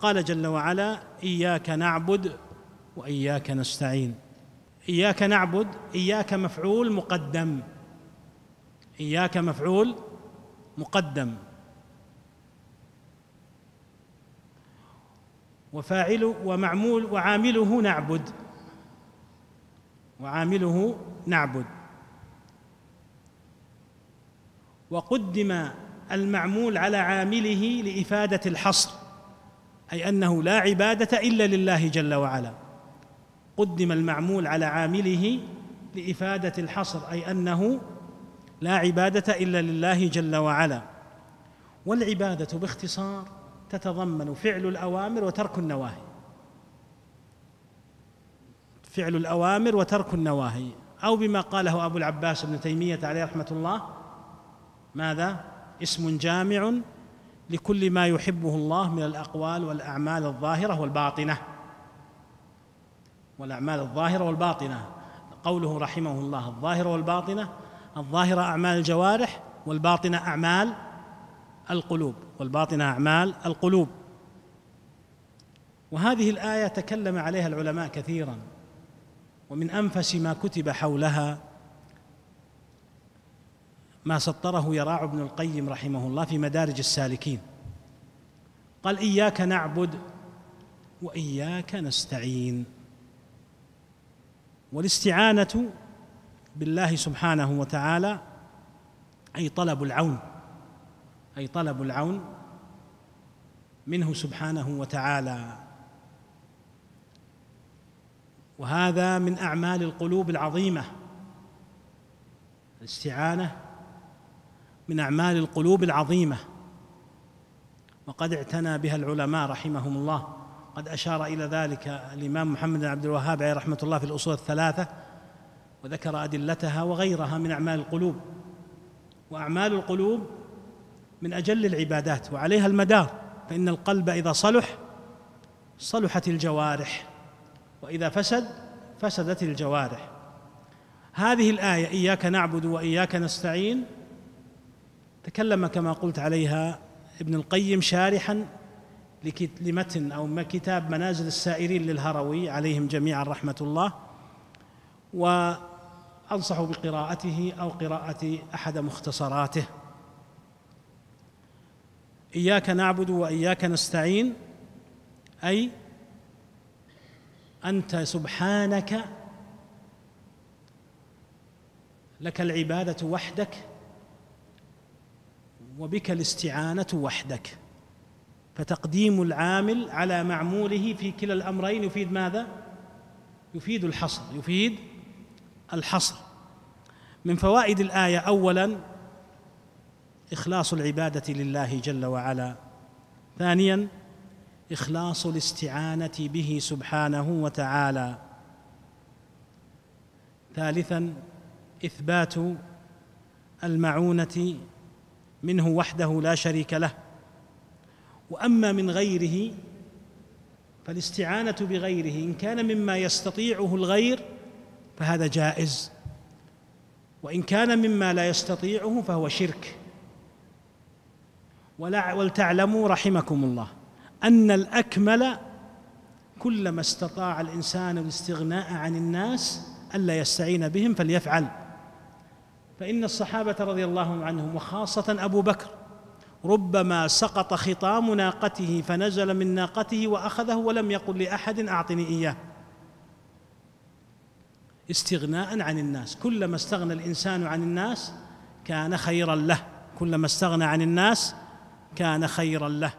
قال جل وعلا إياك نعبد وإياك نستعين. إياك نعبد إياك مفعول مقدم. إياك مفعول مقدم. وفاعل ومعمول وعامله نعبد. وعامله نعبد. وقدم المعمول على عامله لإفادة الحصر. أي أنه لا عبادة إلا لله جل وعلا. قدم المعمول على عامله لإفادة الحصر أي أنه لا عبادة إلا لله جل وعلا. والعبادة باختصار تتضمن فعل الأوامر وترك النواهي. فعل الأوامر وترك النواهي. أو بما قاله أبو العباس ابن تيمية عليه رحمة الله ماذا؟ اسم جامع لكل ما يحبه الله من الأقوال والأعمال الظاهرة والباطنة. والأعمال الظاهرة والباطنة. قوله رحمه الله الظاهرة والباطنة. الظاهرة أعمال الجوارح والباطنة أعمال القلوب. والباطنة أعمال القلوب. وهذه الآية تكلم عليها العلماء كثيرا. ومن أنفس ما كتب حولها ما سطره يراع ابن القيم رحمه الله في مدارج السالكين. قال إياك نعبد وإياك نستعين. والاستعانة بالله سبحانه وتعالى أي طلب العون أي طلب العون منه سبحانه وتعالى. وهذا من أعمال القلوب العظيمة. الاستعانة من أعمال القلوب العظيمة. وقد اعتنى بها العلماء رحمهم الله. قد أشار إلى ذلك الإمام محمد بن عبد الوهاب عليه رحمة الله في الأصول الثلاثة وذكر أدلتها وغيرها من أعمال القلوب. وأعمال القلوب من أجل العبادات وعليها المدار. فإن القلب إذا صلح صلحت الجوارح. وإذا فسد فسدت الجوارح. هذه الآية إياك نعبد وإياك نستعين تكلم كما قلت عليها ابن القيم شارحا لمتن أو كتاب منازل السائرين للهروي عليهم جميعا رحمة الله. وأنصح بقراءته أو قراءة أحد مختصراته. إياك نعبد وإياك نستعين أي أنت سبحانك لك العبادة وحدك وبك الاستعانة وحدك. فتقديم العامل على معموله في كلا الأمرين يفيد ماذا؟ يفيد الحصر يفيد الحصر. من فوائد الآية اولا إخلاص العبادة لله جل وعلا. ثانيا إخلاص الاستعانة به سبحانه وتعالى. ثالثا إثبات المعونة منه وحده لا شريك له. وأما من غيره فالاستعانة بغيره إن كان مما يستطيعه الغير فهذا جائز. وإن كان مما لا يستطيعه فهو شرك. ولتعلموا رحمكم الله أن الأكمل كلما استطاع الإنسان الاستغناء عن الناس ألا يستعين بهم فليفعل. فإن الصحابة رضي الله عنهم وخاصة أبو بكر ربما سقط خطام ناقته فنزل من ناقته وأخذه ولم يقل لأحد أعطني إياه. استغناء عن الناس كلما استغنى الإنسان عن الناس كان خيرا له كلما استغنى عن الناس كان خيرا له.